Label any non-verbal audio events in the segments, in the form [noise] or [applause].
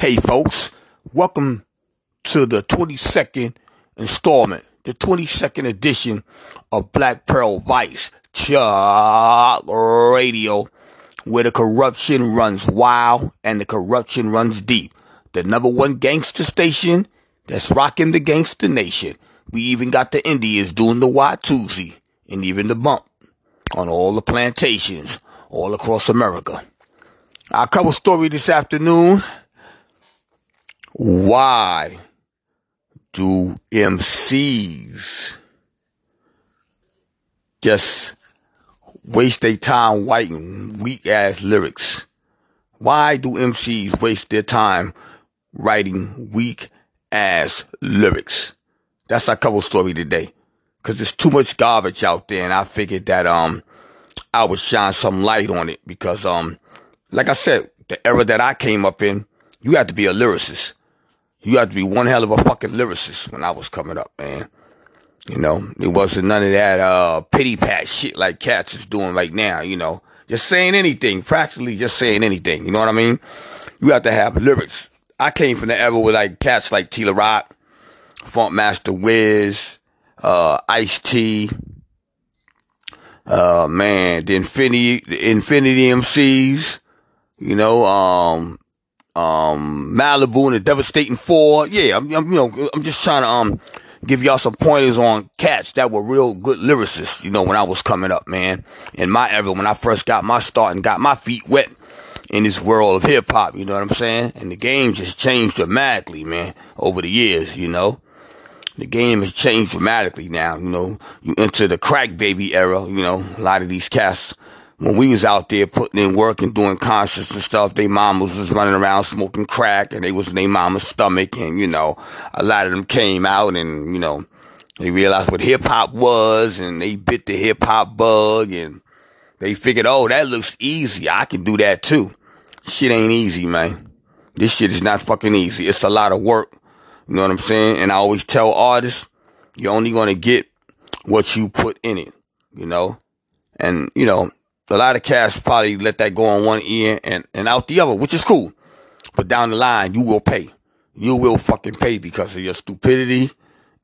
Hey, folks, welcome to the 22nd installment, the 22nd edition of Black Pearl Vice Chuck Radio, where the corruption runs wild and the corruption runs deep. The number one gangster station that's rocking the gangster nation. We even got the Indians doing the Watusi and even the bump on all the plantations all across America. Our cover story this afternoon why do MCs just waste their time writing weak ass lyrics? Why do MCs waste their time writing weak ass lyrics? That's our cover story today. Cause there's too much garbage out there and I figured that, um, I would shine some light on it because, um, like I said, the era that I came up in, you had to be a lyricist you had to be one hell of a fucking lyricist when I was coming up, man. You know, it wasn't none of that uh pity pat shit like cats is doing right now, you know. Just saying anything, practically just saying anything, you know what I mean? You have to have lyrics. I came from the era with like cats like T Rock, Rock, Funkmaster Wiz, uh, Ice T, uh, man, the Infinity, the Infinity MCs, you know, um, um, Malibu and the Devastating Four. Yeah, I'm, I'm, you know, I'm just trying to, um, give y'all some pointers on cats that were real good lyricists, you know, when I was coming up, man. In my era, when I first got my start and got my feet wet in this world of hip hop, you know what I'm saying? And the game just changed dramatically, man, over the years, you know. The game has changed dramatically now, you know. You enter the crack baby era, you know, a lot of these cats when we was out there putting in work and doing concerts and stuff, they mamas was running around smoking crack and they was in their mama's stomach and, you know, a lot of them came out and, you know, they realized what hip hop was and they bit the hip hop bug and they figured, oh, that looks easy. I can do that too. Shit ain't easy, man. This shit is not fucking easy. It's a lot of work. You know what I'm saying? And I always tell artists, you're only going to get what you put in it, you know? And, you know, a lot of cats probably let that go on one ear and, and out the other, which is cool. But down the line, you will pay. You will fucking pay because of your stupidity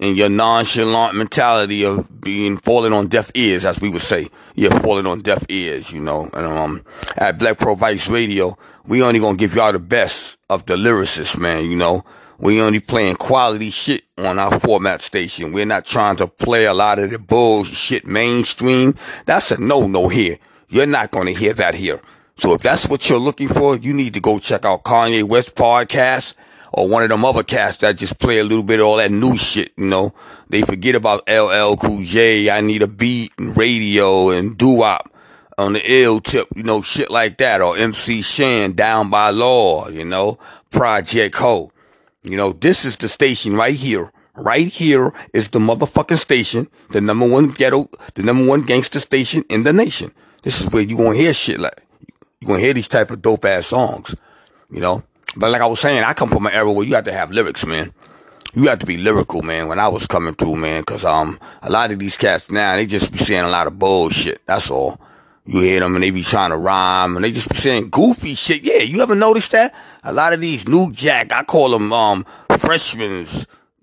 and your nonchalant mentality of being falling on deaf ears, as we would say. You're falling on deaf ears, you know. And um, at Black Pearl Vice Radio, we only gonna give y'all the best of the lyricists, man. You know, we only playing quality shit on our format station. We're not trying to play a lot of the bullshit mainstream. That's a no no here. You're not going to hear that here. So if that's what you're looking for, you need to go check out Kanye West podcast or one of them other casts that just play a little bit of all that new shit, you know. They forget about LL Cool J, I Need a Beat, and Radio, and doo-wop on the ill tip, you know, shit like that. Or MC Shan, Down by Law, you know, Project Ho. You know, this is the station right here. Right here is the motherfucking station, the number one ghetto, the number one gangster station in the nation. This is where you gonna hear shit like you gonna hear these type of dope ass songs, you know. But like I was saying, I come from an era where you have to have lyrics, man. You have to be lyrical, man. When I was coming through, man, cause um a lot of these cats now they just be saying a lot of bullshit. That's all. You hear them and they be trying to rhyme and they just be saying goofy shit. Yeah, you ever noticed that? A lot of these new jack, I call them um freshmen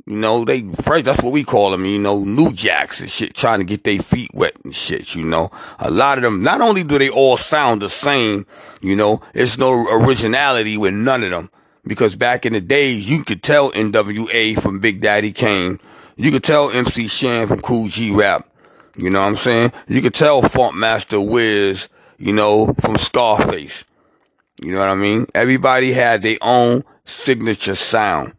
you know, they first that's what we call them, you know, new jacks and shit, trying to get their feet wet and shit, you know. A lot of them, not only do they all sound the same, you know, it's no originality with none of them. Because back in the days, you could tell NWA from Big Daddy Kane. You could tell MC Shan from Kool G Rap. You know what I'm saying? You could tell Funkmaster Wiz, you know, from Scarface. You know what I mean? Everybody had their own signature sound.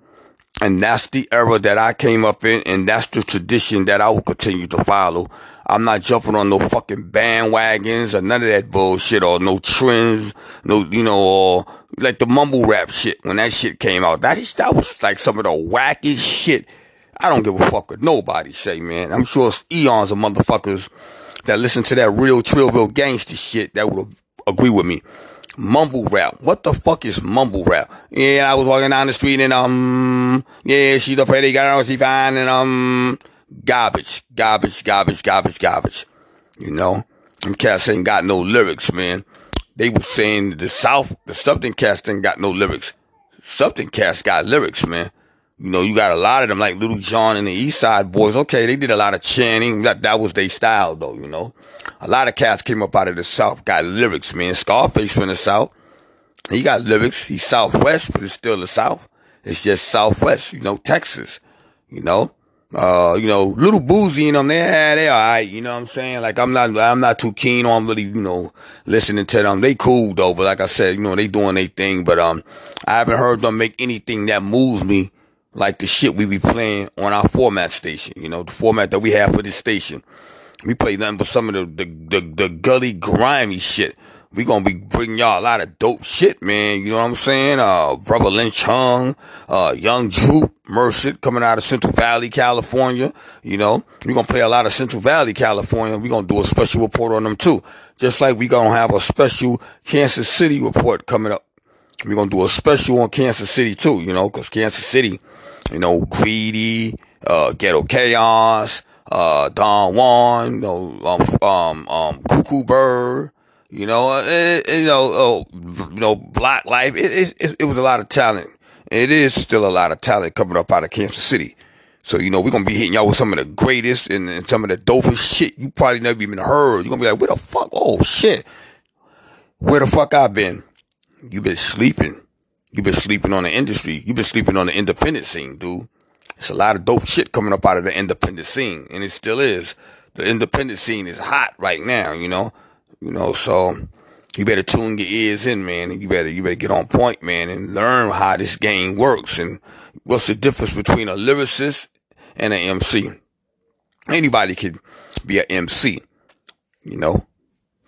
And that's the era that I came up in, and that's the tradition that I will continue to follow. I'm not jumping on no fucking bandwagons or none of that bullshit or no trends, no, you know, or like the mumble rap shit when that shit came out. That, that was like some of the wackest shit. I don't give a fuck what nobody say, man. I'm sure it's eons of motherfuckers that listen to that real Trillville gangster shit that would agree with me mumble rap. What the fuck is mumble rap? Yeah, I was walking down the street and um, yeah, she's a pretty girl, she fine and um, garbage, garbage, garbage, garbage, garbage. You know, them cats ain't got no lyrics, man. They was saying the South, the Southern cats ain't got no lyrics. something cats got lyrics, man. You know, you got a lot of them like Lil Jon and the East Side Boyz. Okay, they did a lot of chanting. That that was their style though, you know. A lot of cats came up out of the South, got lyrics, man. Scarface from the South. He got lyrics. He's Southwest, but it's still the South. It's just Southwest, you know, Texas, you know. Uh, you know, Lil Boosie in them, they, they alright, you know what I'm saying? Like, I'm not, I'm not too keen on really, you know, listening to them. They cool though, but like I said, you know, they doing their thing, but, um, I haven't heard them make anything that moves me like the shit we be playing on our format station, you know, the format that we have for this station. We play nothing but some of the, the, the, the gully grimy shit we gonna be bringing y'all a lot of dope shit, man. You know what I'm saying? Uh, Brotha Lynch Hung, uh, Young Droop, Merced coming out of Central Valley, California. You know, we gonna play a lot of Central Valley, California. we gonna do a special report on them too. Just like we gonna have a special Kansas City report coming up. we gonna do a special on Kansas City too, you know, cause Kansas City, you know, greedy, uh, ghetto chaos, uh, Don Juan, you know, um, um, um, Cuckoo Bird, you know, uh, it, you know, oh, you know, black life. It, it, it was a lot of talent. It is still a lot of talent coming up out of Kansas City. So, you know, we're going to be hitting y'all with some of the greatest and, and, some of the dopest shit you probably never even heard. You're going to be like, where the fuck? Oh, shit. Where the fuck I been? You been sleeping. You been sleeping on the industry. You've been sleeping on the independent scene, dude. It's a lot of dope shit coming up out of the independent scene. And it still is. The independent scene is hot right now, you know. You know, so you better tune your ears in, man, you better you better get on point, man, and learn how this game works and what's the difference between a lyricist and an MC. Anybody could be an MC, you know,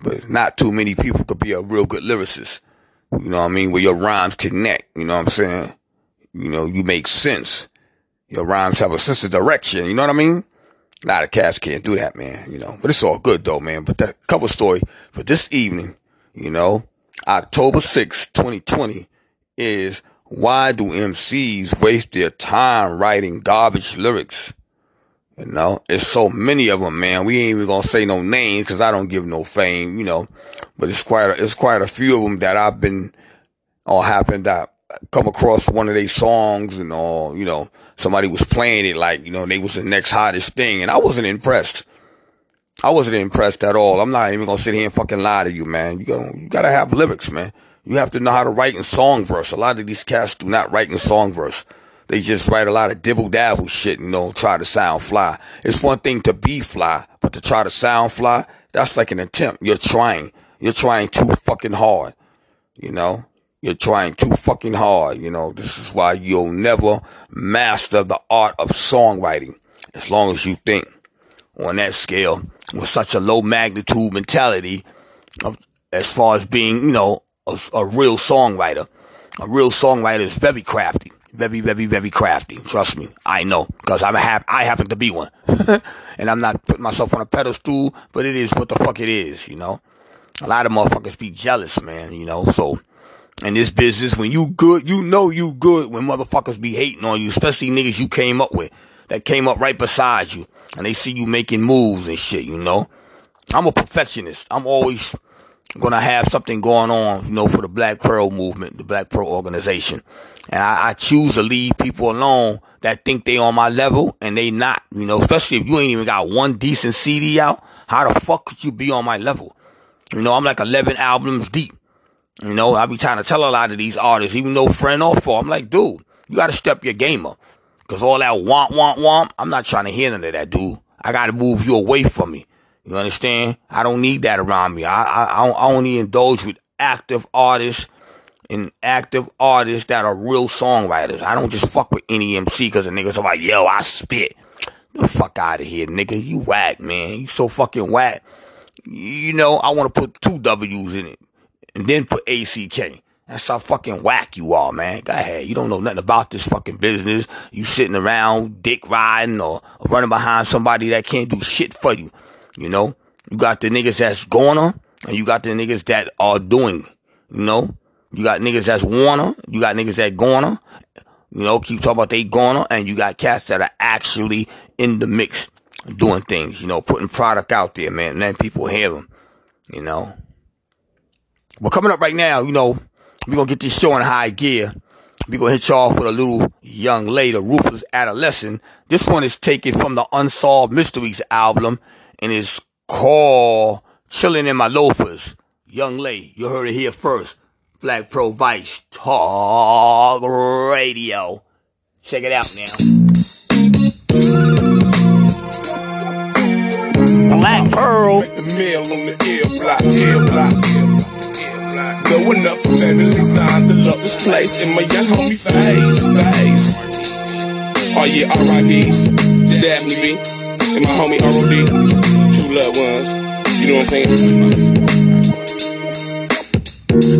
but not too many people could be a real good lyricist. You know what I mean? Where your rhymes connect, you know what I'm saying? You know, you make sense. Your rhymes have a sense of direction, you know what I mean? A lot of cats can't do that, man, you know, but it's all good though, man. But that cover story for this evening, you know, October 6th, 2020 is why do MCs waste their time writing garbage lyrics? You know, it's so many of them, man. We ain't even gonna say no names because I don't give no fame, you know. But it's quite a, it's quite a few of them that I've been or happened that come across one of their songs and all, you know, somebody was playing it like, you know, they was the next hottest thing. And I wasn't impressed. I wasn't impressed at all. I'm not even gonna sit here and fucking lie to you, man. You gotta, you gotta have lyrics, man. You have to know how to write in song verse. A lot of these cats do not write in song verse. They just write a lot of dibble dabble shit, you know, try to sound fly. It's one thing to be fly, but to try to sound fly, that's like an attempt. You're trying. You're trying too fucking hard. You know? You're trying too fucking hard. You know, this is why you'll never master the art of songwriting as long as you think on that scale with such a low magnitude mentality of, as far as being, you know, a, a real songwriter. A real songwriter is very crafty. Very, very, very crafty. Trust me. I know. Cause I'm a hap- I happen to be one. [laughs] and I'm not putting myself on a pedestal, but it is what the fuck it is, you know? A lot of motherfuckers be jealous, man, you know? So, in this business, when you good, you know you good when motherfuckers be hating on you, especially niggas you came up with, that came up right beside you, and they see you making moves and shit, you know? I'm a perfectionist. I'm always gonna have something going on, you know, for the Black Pearl movement, the Black Pearl organization. And I, I choose to leave people alone that think they on my level and they not, you know, especially if you ain't even got one decent CD out. How the fuck could you be on my level? You know, I'm like 11 albums deep. You know, I be trying to tell a lot of these artists, even though friend or foe, I'm like, dude, you gotta step your game up. Cause all that want, want, want, I'm not trying to hear none of that, dude. I gotta move you away from me. You understand? I don't need that around me. I, I, I only indulge with active artists and active artists that are real songwriters. I don't just fuck with any MC cause the niggas are like, yo, I spit. The fuck out of here, nigga. You whack, man. You so fucking whack. You know, I want to put two W's in it and then put ACK. That's how fucking whack you are, man. Go ahead. You don't know nothing about this fucking business. You sitting around dick riding or running behind somebody that can't do shit for you. You know? You got the niggas that's going on and you got the niggas that are doing. You know? You got niggas that's wanna, you got niggas that gonna, you know, keep talking about they gonna, and you got cats that are actually in the mix doing things, you know, putting product out there, man, and then people hear them, you know. Well, coming up right now, you know, we're gonna get this show in high gear. We gonna hit y'all with a little young lady, ruthless adolescent. This one is taken from the Unsolved Mysteries album and is called Chilling in My Loafers. Young lady, you heard it here first. Black Pearl Vice Talk Radio. Check it out now. Black Pearl. The mail on the air block, air block. Going up from babies inside the lovers place in my young homie face, face. Oh yeah, R.I.P.s to Daphne B and my homie R.O.D. Loved ones. You know what I'm saying?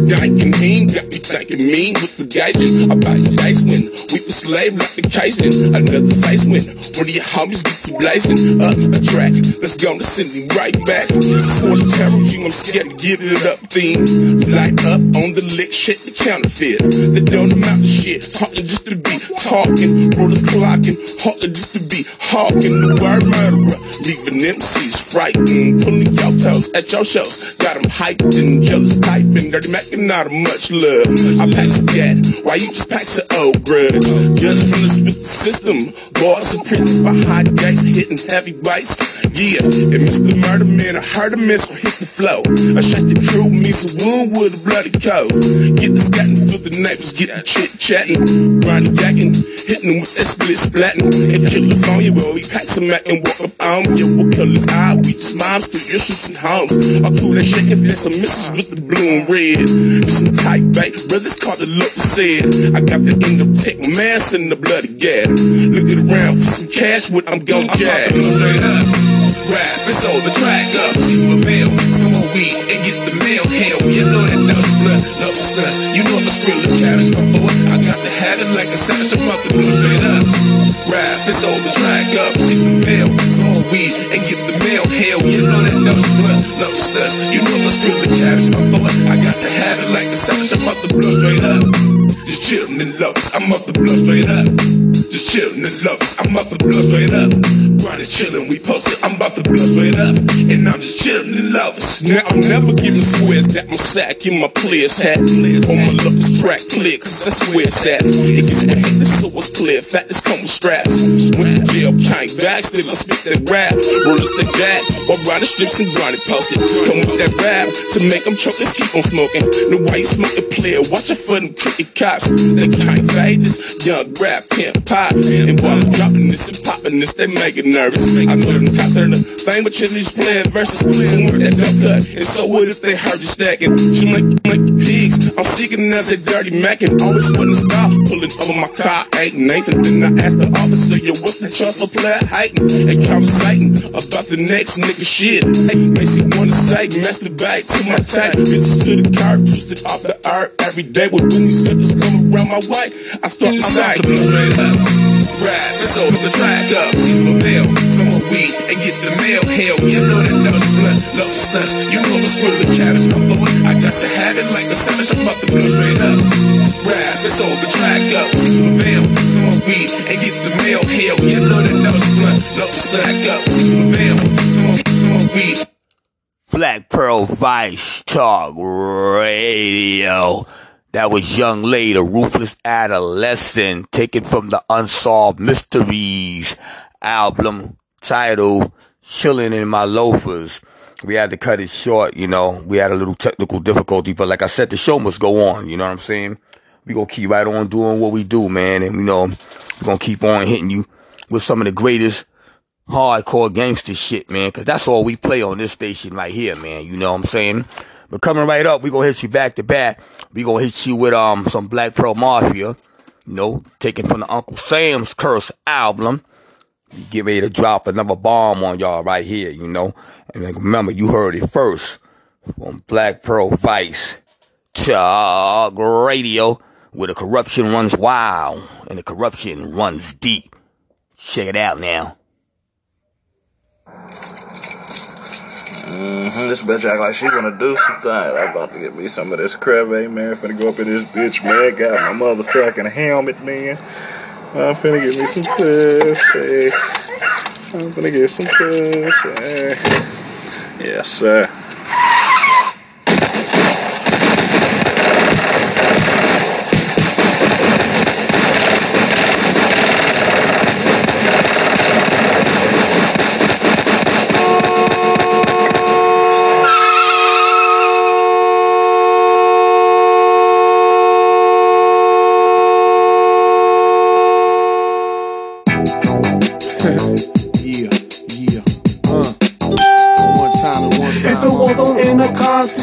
Dyking mean, got me thinking mean with the gadget. I buy the dice when we was slave like the casing. Another face when one of your homies get to blazing up uh, a track. Let's go to send me right back. For the terror, you I'm scared to give it up theme. Light up on the lick shit, the counterfeit. The don't amount of shit. Hardly just to be talking. Rollers clocking. Hardly just to be hawking. The word murderer. Leaving MCs frightened. Pulling your toes at your shows. Got them hyped and jealous typing. Dirty Mackin' not much love. I pass that. Why you just pack the old oh, grudge? Just from the system. Bars and prisons behind gates. Hitting heavy bites. Yeah, and Mr. Murder Man, I heard a miss will hit the flow. I shot the crew, me some wound with a bloody coat. Get the scatting for the neighbors, get the chit chatting. Ronnie jacking, hitting them with that split splatting. And kill the phone, yeah, well, we pack some mat and walk up on. Yeah, we'll kill his eye, we just moms through your shoots and homes. I'll cool that shit if there's some misses with the blue and red. Some tight bait, brothers caught the look said. I got the end of tech mass in the bloody gas. Looking around for some cash, what I'm gon' jab. Straight up rap and sold the track up to a mail. Some more weed and get the mail. Hell, you know that does blood, love is nuts. You know the skrill of cabbage before. I got to have it like a savage. I'm about to blow straight up. Rap and sold the track up to the mail. Some more weed and get the mail. Hell, you know that does blood, love is nuts. You know the skrill of cabbage before. I got to have it like a savage. I'm about to blow straight up. Just chillin' in love, I'm up the blood straight up. Just chillin' and lovers, I'm up the blood straight up. Grind is chillin', we posted, I'm about to blood straight up. And I'm just chillin' and lovers. Now I'm never giving squares that my sack in my player's hat. On my lovers track clear, cause that's where it's at. It gets the haters, so it's clear. Factors come with straps. Went to jail, came back, still I spit that rap. Rollers that jack, while riding strips and grinding posted. Come with that rap to make them choke, let's keep on smoking. Know why you smoke the player, watch out for them tricky cops. They can't fade this young rap can't And while I'm dropping this and popping this, they make it nervous. I know them cops are the thing, but chillin' playing versus. So with that dump cut, and so what if they heard you stacking? She like, like the pigs. I'm seeking as a dirty mackin'. Always putting stop, pulling over my car, ain't Nathan. Then I asked the officer, yo, what's the trust for player heighten? And conversating about the next nigga shit. Hey, makes you wanna say, masturbate to my type. Bitches to the car, twisted off the earth every day with booty suckers come around my way. I start straight up. Rap, over the track up. See the veil, smoke my weed and get the mail. Hell, you know that nose blood, love stunts. You know the skrill the cabbage, I'm forward. I got to have it like a savage. I'm about to blow straight up. Rap, over the track up. See the veil, smoke my weed and get the mail. Hell, you know that nose blood, love stack up. See the veil, smoke, smoke weed. Black Pearl Vice Talk Radio. That was Young Lady, a ruthless adolescent, taken from the Unsolved Mysteries album titled Chilling in My Loafers. We had to cut it short, you know. We had a little technical difficulty, but like I said, the show must go on, you know what I'm saying? We gonna keep right on doing what we do, man, and you know, we're gonna keep on hitting you with some of the greatest hardcore gangster shit, man, cause that's all we play on this station right here, man, you know what I'm saying? But coming right up, we gonna hit you back to back. We gonna hit you with um some Black Pearl Mafia, you know, taken from the Uncle Sam's Curse album. You get ready to drop another bomb on y'all right here, you know. And remember, you heard it first on Black Pearl Vice Talk Radio, where the corruption runs wild and the corruption runs deep. Check it out now. Mm-hmm. This bitch act like she wanna do something. I'm about to get me some of this creve, man. Finna go up in this bitch, man. Got my motherfucking helmet, man. I'm finna get me some pussy. I'm finna get some pussy. Yes, sir.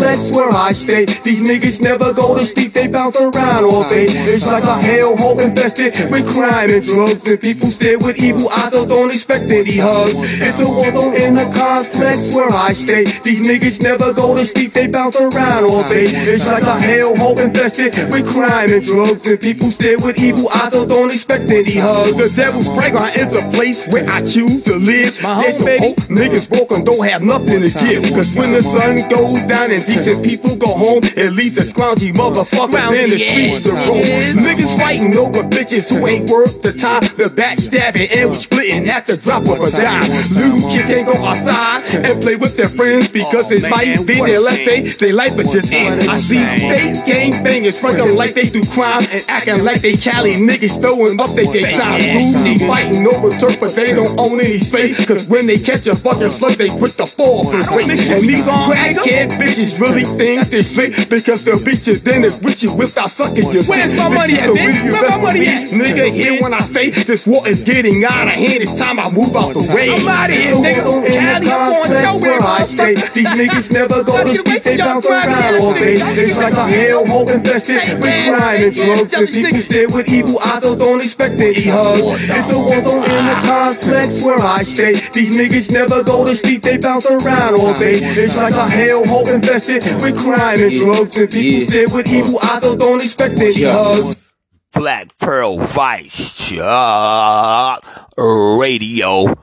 Complex where I stay. These niggas never go to sleep, they bounce around all day. It's like a hellhole infested with crime and drugs. And people stare with evil eyes, so don't expect any hugs. It's a war zone in the complex where I stay. These niggas never go to sleep, they bounce around all day. It's like a hellhole infested with crime and drugs. And people stare with evil eyes, so don't expect any hugs. The devil's playground is the place where I choose to live. Yes, baby, niggas broken don't have nothing to give. Cause when the sun goes down and decent people go home, and leave the scroungy motherfucker in the streets to roam. Niggas fighting over bitches who ain't worth the time. The backstabbing and we splitting at the drop of a dime. Little kids can't go outside and play with their friends because it might be their last day. They life is just in. I see fake gang bangers frontin' like they do crime and acting like they Cali niggas throwing up they gay signs. Dudes fighting over turf, but they don't own any space. Cause when they catch a fucking slug, they quit the fall for weight. And these crackhead bitches really think they slick because the bitches then is with you without sucking your Where's my money at, bitch? real Where my money of at? Nigga, hear when I say this war is getting out of hand. It's time I move out the way. I'm outta here, So nigga. on Cali, I'm going complex nowhere, where I stay. motherfucker. These niggas never go Gotta sleep. They bounce around all day. It's like a hellhole infested with crime and drugs. And people stare with evil eyes, so don't expect any hugs. It's a war zone in the complex where I stay. These niggas never go to sleep. They bounce around all day. It's like a hellhole infested with crime and drugs. And people stare with evil eyes, don't expect any hugs. Black Pearl Vice Chuck Radio.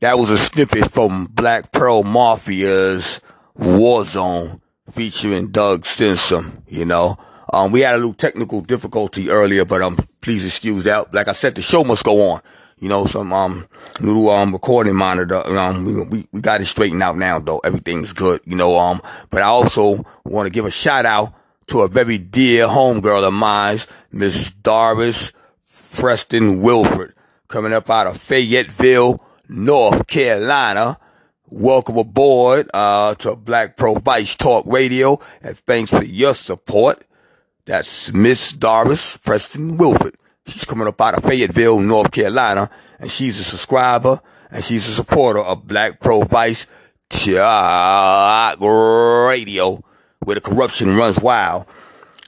That was a snippet from Black Pearl Mafia's Warzone featuring Doug Stinson, you know. Um, we had a little technical difficulty earlier, but um, please excuse that. Like I said, the show must go on. You know, some um little um recording monitor. Um, we, we we got it straightened out now, though. Everything's good. You know, um, but I also want to give a shout out to a very dear homegirl of mine, Miss Darvis Preston Wilford, coming up out of Fayetteville, North Carolina. Welcome aboard uh, to Black Pearl Vice Talk Radio, and thanks for your support. That's Miss Darvis Preston Wilford. She's coming up out of Fayetteville, North Carolina, and she's a subscriber and she's a supporter of Black Pearl Vice Talk Radio, where the corruption runs wild.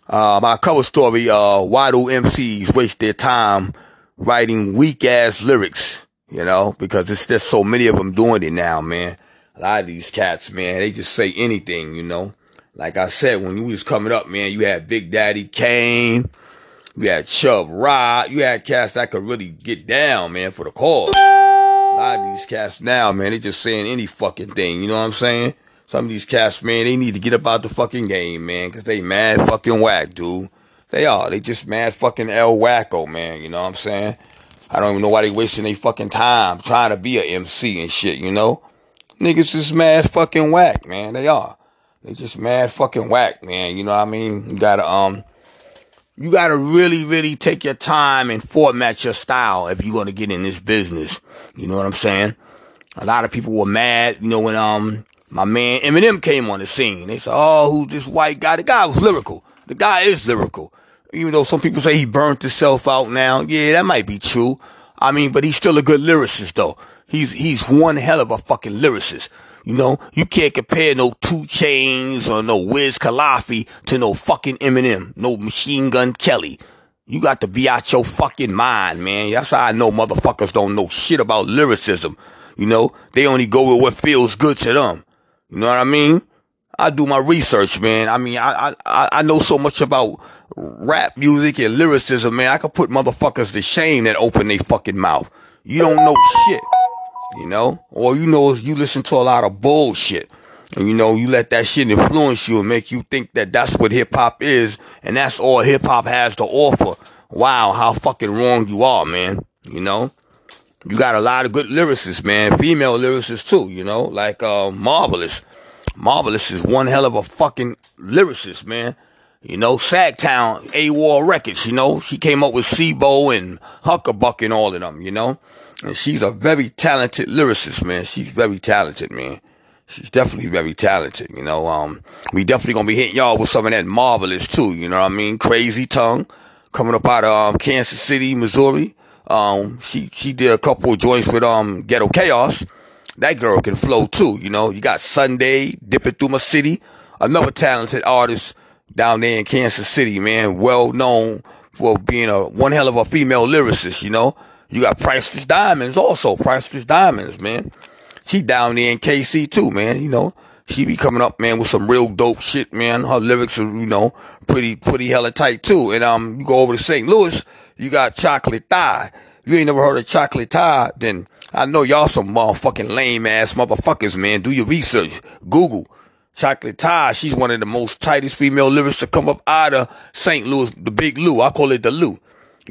Uh, my cover story, uh, why do MCs waste their time writing weak ass lyrics? You know, because it's there's so many of them doing it now, man. A lot of these cats, man, they just say anything, you know. Like I said, when you was coming up, man, you had Big Daddy Kane, you had Chubb Rock, you had cats that could really get down, man, for the cause. A lot of these cats now, man, they just saying any fucking thing, you know what I'm saying? Some of these cats, man, they need to get up out the fucking game, man, cause they mad fucking whack, dude. They are. They just mad fucking El Wacko, man, you know what I'm saying? I don't even know why they wasting their fucking time trying to be a MC and shit, you know? Niggas is mad fucking whack, man. They are. They just mad fucking whack, man. You know what I mean? You gotta, um, you gotta really, really take your time and format your style if you're gonna get in this business. You know what I'm saying? A lot of people were mad, you know, when, um, my man Eminem came on the scene. They said, oh, who's this white guy? The guy was lyrical. The guy is lyrical. Even though some people say he burnt himself out now. Yeah, that might be true. I mean, but he's still a good lyricist though. He's, he's one hell of a fucking lyricist. You know, you can't compare no 2 Chainz or no Wiz Khalifa to no fucking Eminem, no Machine Gun Kelly. You got to be out your fucking mind, man. That's how I know motherfuckers don't know shit about lyricism. You know, they only go with what feels good to them. You know what I mean? I do my research, man. I mean, I, I, I know so much about rap music and lyricism, man. I could put motherfuckers to shame that open their fucking mouth. You don't know shit, you know? Or you know, you listen to a lot of bullshit. And you know, you let that shit influence you and make you think that that's what hip hop is and that's all hip hop has to offer. Wow, how fucking wrong you are, man. You know? You got a lot of good lyricists, man. Female lyricists too, you know, like uh, Marvelous. Marvelous is one hell of a fucking lyricist, man. You know, Sagtown, A-War Records, you know, she came up with Sibo and Huckabuck and all of them, you know. And she's a very talented lyricist, man. She's very talented, man. She's definitely very talented, you know. Um, we definitely gonna be hitting y'all with some of that marvelous too, you know what I mean? Crazy Tongue, coming up out of um, Kansas City, Missouri. Um, she she did a couple of joints with um Ghetto Chaos. That girl can flow too, you know. You got Sunday dipping through my city. another talented artist down there in Kansas City, man. Well known for being a one hell of a female lyricist, you know. You got Priceless Diamonds also, Priceless Diamonds, man. She down there in KC too, man, you know. She be coming up, man, with some real dope shit, man. Her lyrics are, you know, pretty, pretty hella tight too. And, um, you go over to St. Louis, you got Chocolate Thigh. You ain't never heard of Chocolate Thigh, then I know y'all some motherfucking lame ass motherfuckers, man. Do your research. Google. Chocolate Thigh, she's one of the most tightest female lyrics to come up out of St. Louis, the Big Lou. I call it the Lou.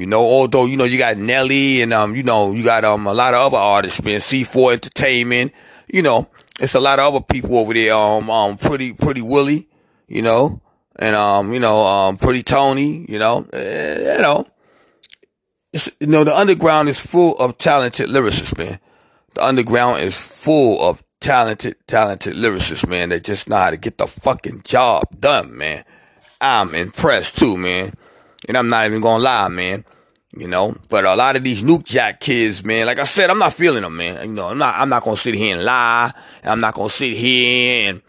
You know, although, you know, you got Nelly and, um, you know, you got, um, a lot of other artists, man. C4 Entertainment, you know, it's a lot of other people over there, um, um, pretty, pretty Willie, you know, and, um, you know, um, pretty Tony, you know, uh, you know, it's, you know, the underground is full of talented lyricists, man. The underground is full of talented, talented lyricists, man. They just know how to get the fucking job done, man. I'm impressed too, man. And I'm not even gonna lie, man. You know, but a lot of these Nuke Jack kids, man, like I said, I'm not feeling them, man. You know, I'm not, I'm not gonna sit here and lie. I'm not gonna sit here and,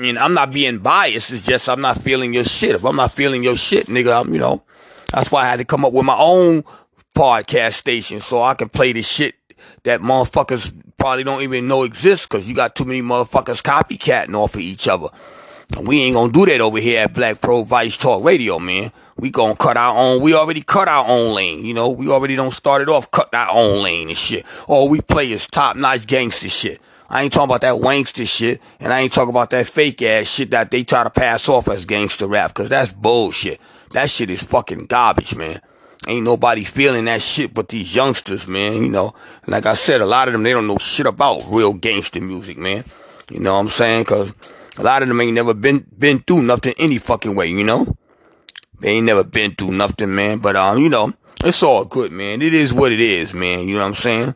mean, I'm not being biased. It's just I'm not feeling your shit. If I'm not feeling your shit, nigga, I'm, you know, that's why I had to come up with my own podcast station so I can play the shit that motherfuckers probably don't even know exists because you got too many motherfuckers copycatting off of each other. And we ain't gonna do that over here at Black Pearl Vice Talk Radio, man. We gonna cut our own, we already cut our own lane, you know? We already don't start it off, cut our own lane and shit. All we play is top notch gangster shit. I ain't talking about that wankster shit, and I ain't talking about that fake ass shit that they try to pass off as gangster rap, cause that's bullshit. That shit is fucking garbage, man. Ain't nobody feeling that shit but these youngsters, man. You know, like I said, a lot of them, they don't know shit about real gangster music, man. You know what I'm saying? Cause a lot of them ain't never been, been through nothing any fucking way, you know? They ain't never been through nothing, man. But, um, you know, it's all good, man. It is what it is, man. You know what I'm saying?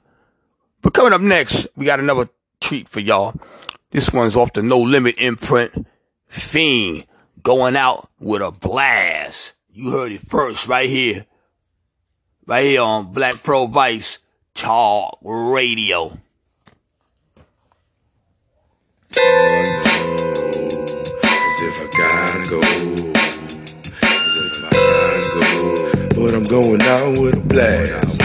But coming up next, we got another treat for y'all. This one's off the No Limit imprint. Fiend going out with a blast. You heard it first right here. Right here on Black Pearl Vice Talk Radio. As if I gotta go. But I'm going out with a blast.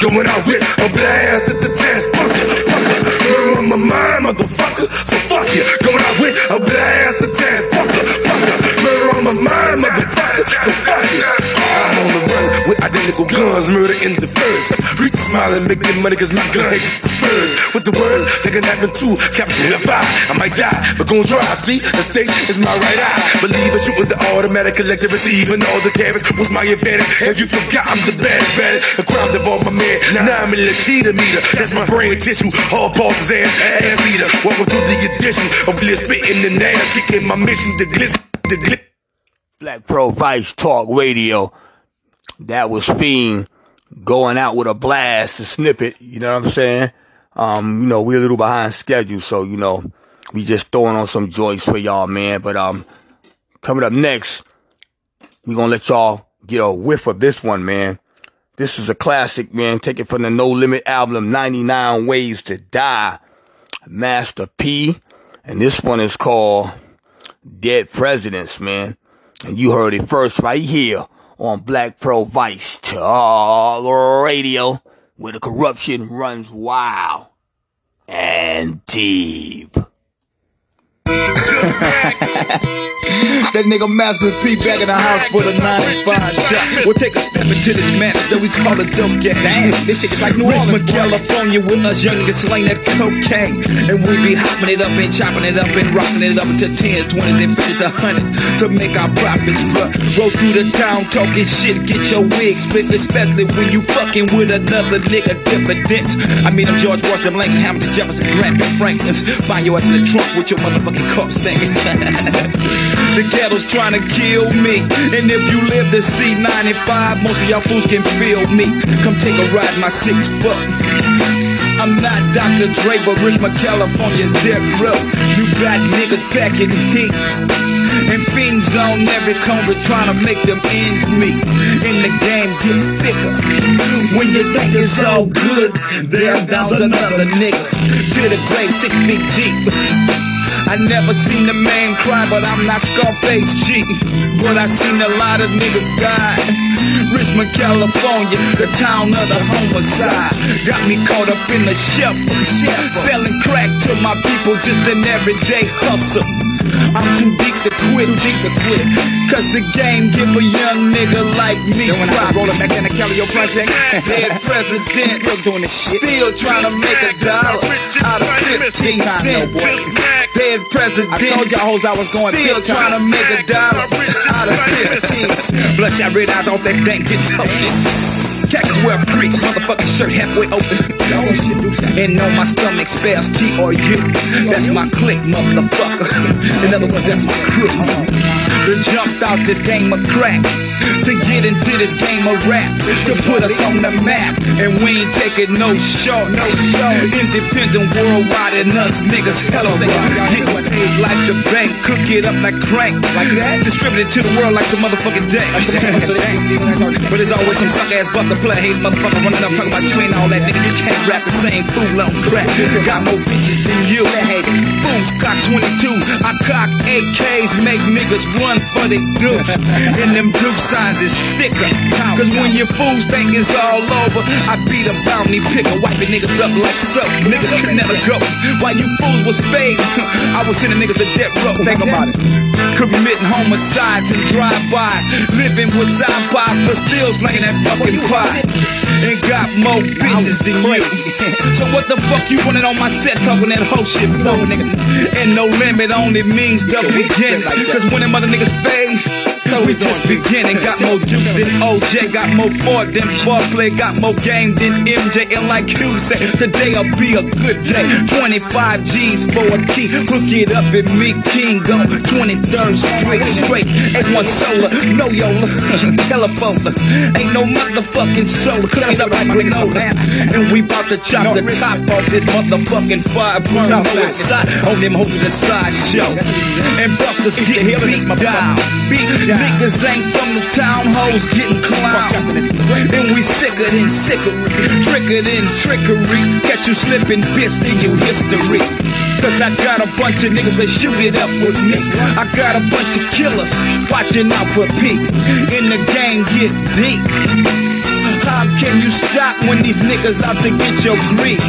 Going out with a blast at the dance. Fuck it, fuck it. Murder on my mind, motherfucker. So fuck it. Going out with a blast at the dance. Fuck it, fuck it. Murder on my mind, motherfucker. I'm on the run with identical guns. Murder in the first. Reach smiling, making money cause my gun hits the spurs. With the words, they can happen too. Capital I might die, but gon' try. See, the state is my right eye. Believe it, shooting the automatic collector, receiving all the carrots. What's my advantage? If you forgot, I'm the baddest, baddest. A crowd all my man. Million cheetah meter. That's my brain tissue. All bosses and ass eater. Welcome to the edition of Bliss spitting and ass kicking. My mission to glitz, to glitz. Black Pearl Vice Talk Radio. That was Fiend going out with a blast to snip it. You know what I'm saying? Um, you know, we're a little behind schedule, so you know, we just throwing on some joints for y'all, man. But um, coming up next, we're gonna let y'all get a whiff of this one, man. This is a classic, man. Take it from the No Limit album, 99 Ways to Die. Master P. And this one is called Dead Presidents, man. And you heard it first right here on Black Pearl Vice Talk Radio, where the corruption runs wild and deep. [laughs] That nigga Master P back in the house for the 95 shot. We'll take a step into this match that we call a dope game. Damn, this shit is like New Orleans. California with us young niggas slaying that cocaine. And we be hopping it up and chopping it up and rocking it up into 10s, 20s, and 50s, and 100s to make our profits. But roll through the town talking shit, get your wig split, especially when you fucking with another nigga different. I mean, I'm George Washington, Lincoln, Hamilton, Jefferson, Grant, and Franklin. Find your ass in the trunk with your motherfucking cup stinking. [laughs] the ghetto's trying to kill me. And if you live to see 95, most of y'all fools can feel me. Come take a ride my six foot. I'm not Dr. Dre, but Richmond, California's death row. You got niggas packing heat. And fiends on every corner trying to make them ends meet. In the game, get thicker. When you think it's all good, there bounce another nigga. To the grave, six feet deep. I never seen a man cry, but I'm not Scarface G. But I seen a lot of niggas die. Richmond, California, the town of the homicide. Got me caught up in the shuffle. Selling crack to my people, just an everyday hustle. I'm too deep to quit, deep to quit. Cause the game give a young nigga like me. Then when I roll up back in the Calliope project, Dead president, still doing this shit. still trying to make a dollar out of 15 Time, cents. Dead president, I told y'all hoes I was going still trying to make a dollar out of 15 cents. Bloodshot red eyes off that dank get toasted. Cactus wear creeks, motherfucking shirt halfway open. And on my stomach spells T-R-U. That's my click, motherfucker. In other words, that's my crew. Done jumped out this game of crack to get into this game of rap to put us on the map. And we ain't taking no short, no short. Independent worldwide and us niggas hella rock. Getting paid like the bank, cook it up like crank, like that. Distribute it to the world like some motherfucking day. [laughs] But there's always some suck ass buster play hate motherfucker running up talking about you ain't all that nigga. You can't rap the same fool on crack. Got more bitches than you. Fools cock 22. I cock AKs, make niggas run for the deuce. [laughs] And them deuce signs is thicker. Cause when your fools think it's all over, I beat a bounty picker, wiping niggas up like soap. Niggas could never go. While you fools was fake, [laughs] I was sending niggas to death row. Think about it. Committing homicides and drive-by. Living with side pies, but still slinging that fucking pie. And got more bitches than you. So what the fuck you running on my set talking that whole shit for, nigga? And no limit only means the beginning. Cause when them other niggas fade, we just beginning. Got more juice than OJ, got more Ford than Barclay, got more game than MJ. And like you said, today'll be a good day. 25 G's for a key. Hook it up and me King go 23rd straight, straight. A1 solar, no Yola, [laughs] telephone. Ain't no motherfucking solar. It up like granola. And we bout to chop the top off this motherfucking fire. Burn on them hoes the side show. And busters get here beat my down. Beat niggas ain't from the town, hoes getting clowned. And we sicker than sickery, tricker than trickery. Catch you slipping, bitch, then you history. Cause I got a bunch of niggas that shoot it up with me. I got a bunch of killers watching out for P. In the game get deep. How can you stop when these niggas out to get your green?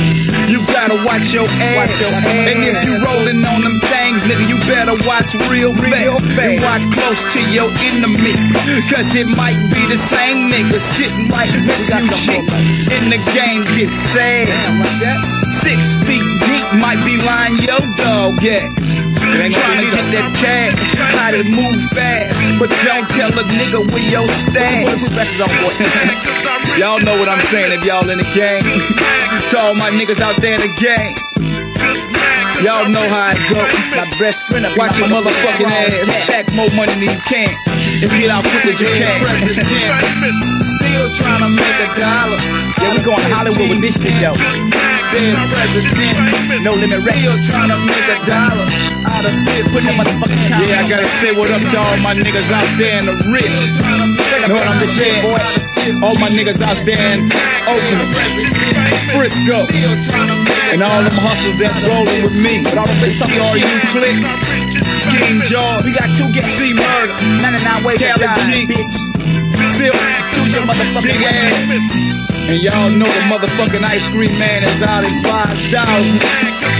You gotta watch your ass. And if you rolling on them things, nigga, you better watch real fast. And watch close to your enemy. Cause it might be the same nigga sitting right next to you shit. In the game get sad. Six feet deep might be lying your dog at. Trying to get that cash, how to move fast. But don't tell a nigga where your stash. [laughs] Y'all know what I'm saying if y'all in the game. To all my niggas out there in the game. Y'all know how it go. My best friend, Watch your motherfucking ass stack more money than you can. And get out quick as you can. Still trying to make a dollar. Yeah, we going to Hollywood with this shit, president. No limit Still records. trying to make a dollar out of it. Put that motherfucking time. Yeah, I gotta say what up to all my niggas out there in the rich. Know what I'm saying? All my niggas out there in Oakland, Frisco, and all them hustlers that's rolling with me. With all the big TRU click, King George, We got two get C Murder, 99 ways to Cali die, G. bitch. Silk, Choose your motherfucking Big way. ass. And y'all know the motherfucking ice cream man is out at 5,000.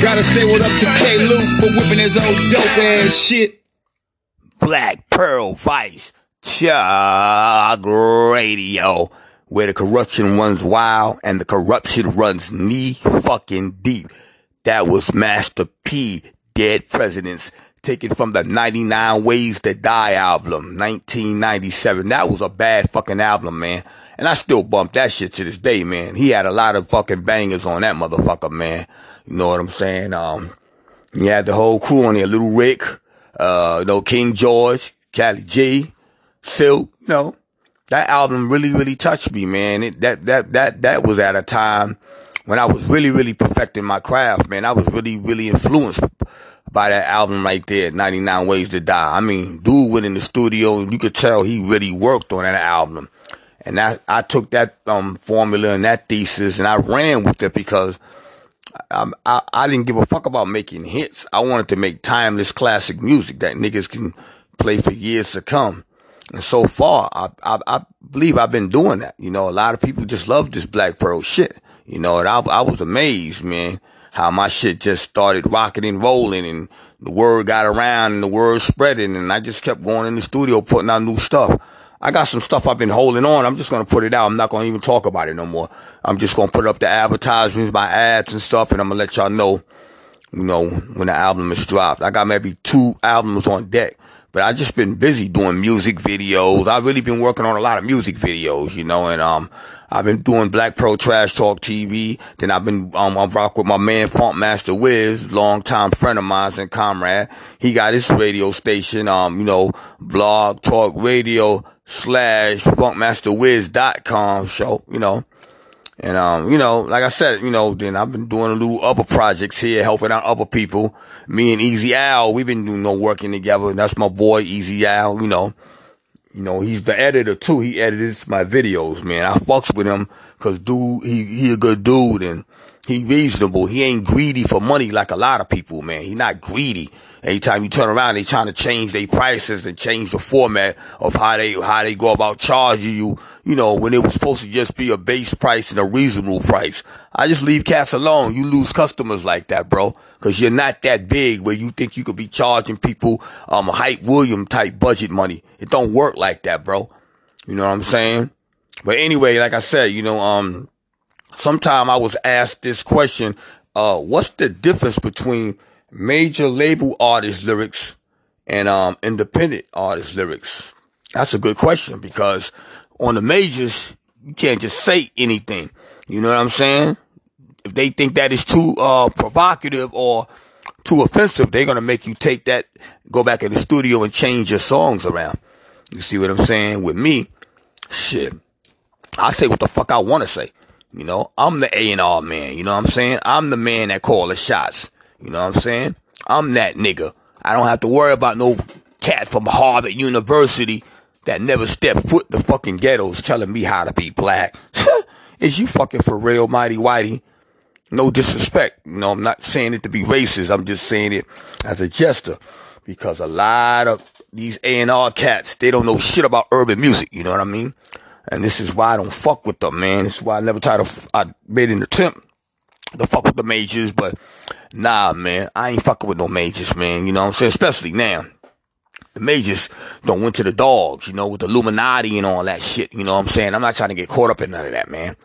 Gotta say what up to K Luke for whipping his old dope ass shit. Black Pearl Vice Chug Radio, where the corruption runs wild and the corruption runs knee fucking deep. That was Master P, Dead Presidents, taken from the 99 Ways to Die album, 1997. That was a bad fucking album, man. And I still bump that shit to this day, man. He had a lot of fucking bangers on that motherfucker, man. You know what I'm saying? Um, he had the whole crew on there, Little Rick, uh, you know, King George, Cali G, Silk, you know. That album really, really touched me, man. It, that, that, that, that was at a time when I was really, really perfecting my craft, man. I was really, really influenced by that album right there, 99 Ways to Die. I mean, dude went in the studio and you could tell he really worked on that album. And I, I took that, um, formula and that thesis and I ran with it because I, I, I didn't give a fuck about making hits. I wanted to make timeless classic music that niggas can play for years to come. And so far, I, I, I believe I've been doing that. You know, a lot of people just love this Black Pearl shit. You know, and I, I was amazed, man, how my shit just started rocking and rolling and the word got around and the word spreading and I just kept going in the studio putting out new stuff. I got some stuff I've been holding on. I'm just gonna put it out. I'm not gonna even talk about it no more. I'm just gonna put up the advertisements, my ads and stuff, and I'm gonna let y'all know, you know, when the album is dropped. I got maybe two albums on deck. But I just been busy doing music videos. I've really been working on a lot of music videos, you know, and um I've been doing Black Pearl Trash Talk TV. Then I've been um I rock with my man Funk Master Wiz, longtime friend of mine and comrade. He got his radio station, um, you know, blog talk radio slash funkmasterwiz.com show, you know. And, um, you know, like I said, you know, then I've been doing a little other projects here, helping out other people. Me and Easy Al, we've been doing no working together. That's my boy, Easy Al, you know. You know, he's the editor too. He edits my videos, man. I fucks with him cause dude, he, he a good dude and he reasonable. He ain't greedy for money like a lot of people, man. He not greedy. Anytime you turn around, they trying to change their prices and change the format of how they how they go about charging you. You know, when it was supposed to just be a base price and a reasonable price. I just leave cats alone. You lose customers like that, bro, because you're not that big where you think you could be charging people um Hype William type budget money. It don't work like that, bro. You know what I'm saying? But anyway, like I said, you know, um, sometime I was asked this question, uh, what's the difference between major label artist lyrics and um, independent artist lyrics? That's a good question because on the majors, you can't just say anything. You know what I'm saying? If they think that is too uh, provocative or too offensive, they're gonna make you take that, go back in the studio and change your songs around. You see what I'm saying? With me, shit, I say what the fuck I want to say. You know, I'm the A and R man. You know what I'm saying? I'm the man that call the shots. You know what I'm saying? I'm that nigga. I don't have to worry about no cat from Harvard University that never stepped foot in the fucking ghettos telling me how to be black. [laughs] Is you fucking for real, mighty whitey? No disrespect. You know, I'm not saying it to be racist. I'm just saying it as a jester because a lot of these A&R cats, they don't know shit about urban music. You know what I mean? And this is why I don't fuck with them, man. This is why I never tried to, I made an attempt to fuck with the majors, but nah, man, I ain't fucking with no majors, man. You know what I'm saying? Especially now. The majors don't went to the dogs, you know, with the Illuminati and all that shit. You know what I'm saying? I'm not trying to get caught up in none of that, man.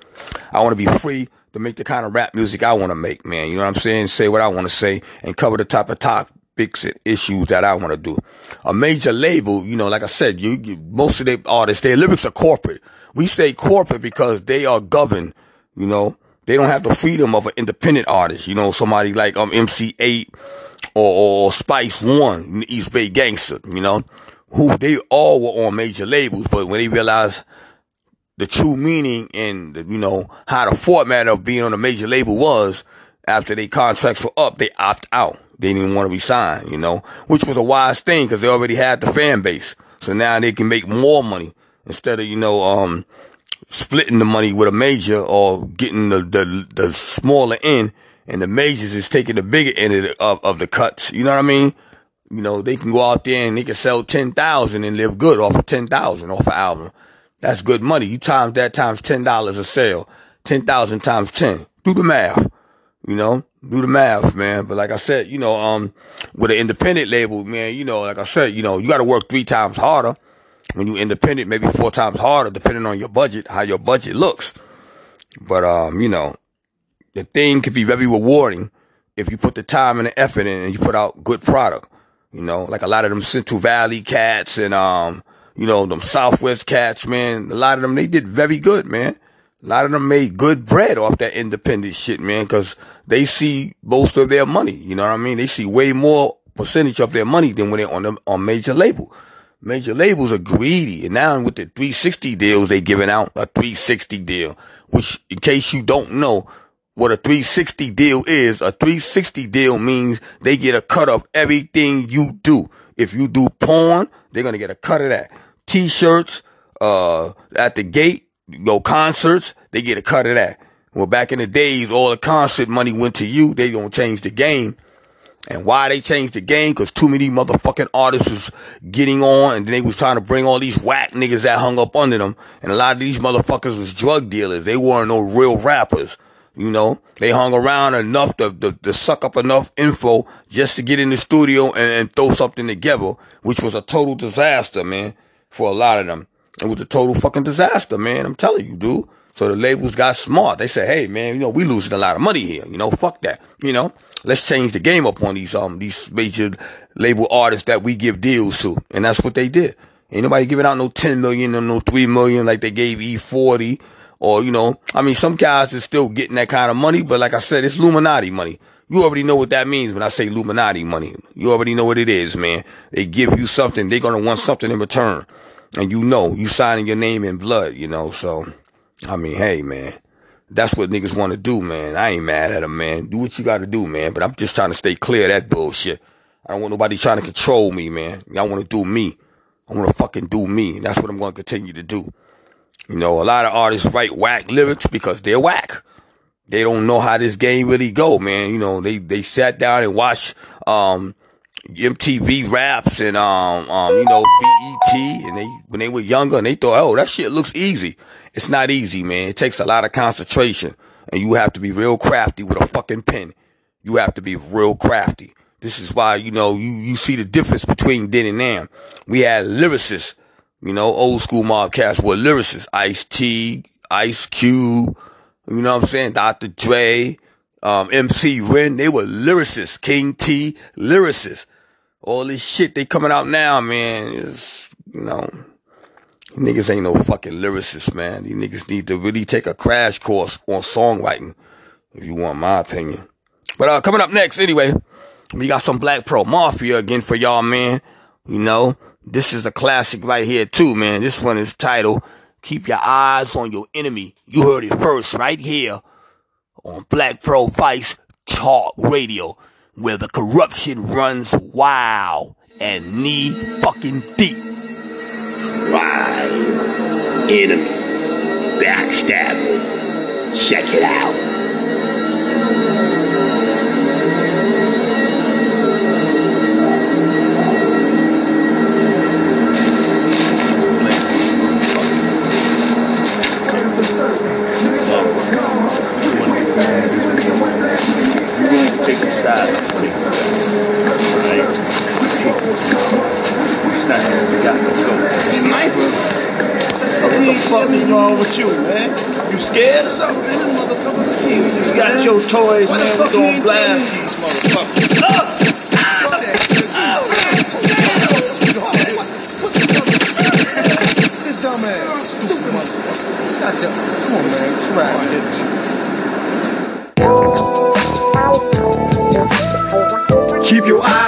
I want to be free to make the kind of rap music I want to make, man. You know what I'm saying? Say what I want to say and cover the type of topics and issues that I want to do. A major label, you know, like I said, you, you most of the artists, their lyrics are corporate. We say corporate because they are governed, you know. They don't have the freedom of an independent artist, you know, somebody like um MC Eiht or, or Spice One, East Bay Gangster, you know, who they all were on major labels, but when they realized the true meaning and the, you know how the format of being on a major label was after their contracts were up, they opt out. They didn't want to be signed, you know, which was a wise thing because they already had the fan base. So now they can make more money instead of, you know, um, splitting the money with a major or getting the, the, the smaller end and the majors is taking the bigger end of the, of, of the cuts. You know what I mean? You know, they can go out there and they can sell 10,000 and live good off of 10,000 off an album. That's good money. You times that times $10 a sale. 10,000 times 10. Do the math. You know, do the math, man. But like I said, you know, um, with an independent label, man, you know, like I said, you know, you got to work three times harder when you're independent, maybe four times harder, depending on your budget, how your budget looks. But, um, you know, the thing could be very rewarding if you put the time and the effort in and you put out good product. You know, like a lot of them Central Valley cats and, um, you know, them Southwest cats, man, a lot of them, they did very good, man. A lot of them made good bread off that independent shit, man, cause they see most of their money. You know what I mean? They see way more percentage of their money than when they're on the, on major label. Major labels are greedy. And now with the 360 deals they giving out, a 360 deal, which in case you don't know, what a 360 deal is, a 360 deal means they get a cut of everything you do. If you do porn, they're going to get a cut of that t-shirts, uh, at the gate, go concerts, they get a cut of that. Well, back in the days, all the concert money went to you. They don't change the game. And why they changed the game? Cause too many motherfucking artists was getting on and they was trying to bring all these whack niggas that hung up under them. And a lot of these motherfuckers was drug dealers. They weren't no real rappers. You know, they hung around enough to, to, to suck up enough info just to get in the studio and, and throw something together, which was a total disaster, man, for a lot of them. It was a total fucking disaster, man. I'm telling you, dude. So the labels got smart. They said, hey, man, you know, we losing a lot of money here. You know, fuck that. You know, let's change the game up on these, um, these major label artists that we give deals to. And that's what they did. Ain't nobody giving out no 10 million or no 3 million like they gave E40 or, you know, I mean, some guys are still getting that kind of money, but like I said, it's Illuminati money. You already know what that means when I say Illuminati money. You already know what it is, man. They give you something. They're to want something in return. And you know, you signing your name in blood, you know, so, I mean, hey, man. That's what niggas want to do, man. I ain't mad at them, man. Do what you got to do, man. But I'm just trying to stay clear of that bullshit. I don't want nobody trying to control me, man. I want to do me. I want to fucking do me. And that's what I'm going to continue to do. You know, a lot of artists write whack lyrics because they're whack. They don't know how this game really go, man. You know, they, they sat down and watched, um, MTV raps and, um, um, you know, BET and they, when they were younger and they thought, oh, that shit looks easy. It's not easy, man. It takes a lot of concentration and you have to be real crafty with a fucking pen. You have to be real crafty. This is why, you know, you, you see the difference between then and now. We had lyricists you know, old school mob cats were lyricists. Ice T, Ice Cube, you know what I'm saying? Dr. Dre, um, MC Ren, they were lyricists. King T, lyricists. All this shit they coming out now, man, is, you know, niggas ain't no fucking lyricists, man. These niggas need to really take a crash course on songwriting, if you want my opinion. But, uh, coming up next, anyway, we got some Black Pearl Mafia again for y'all, man. You know, this is a classic right here too, man. This one is titled Keep Your Eyes on Your Enemy. You heard it first right here on Black Pearl Vice Talk Radio, where the corruption runs wild and knee fucking deep. Right. Enemy. Backstabbers. Check it out. side. Right? What the fuck is wrong with you, man? You scared or something? You got your toys, man. We gonna blast these motherfuckers. This dumbass. Stupid motherfucker. Got that. Come on, man. It's right.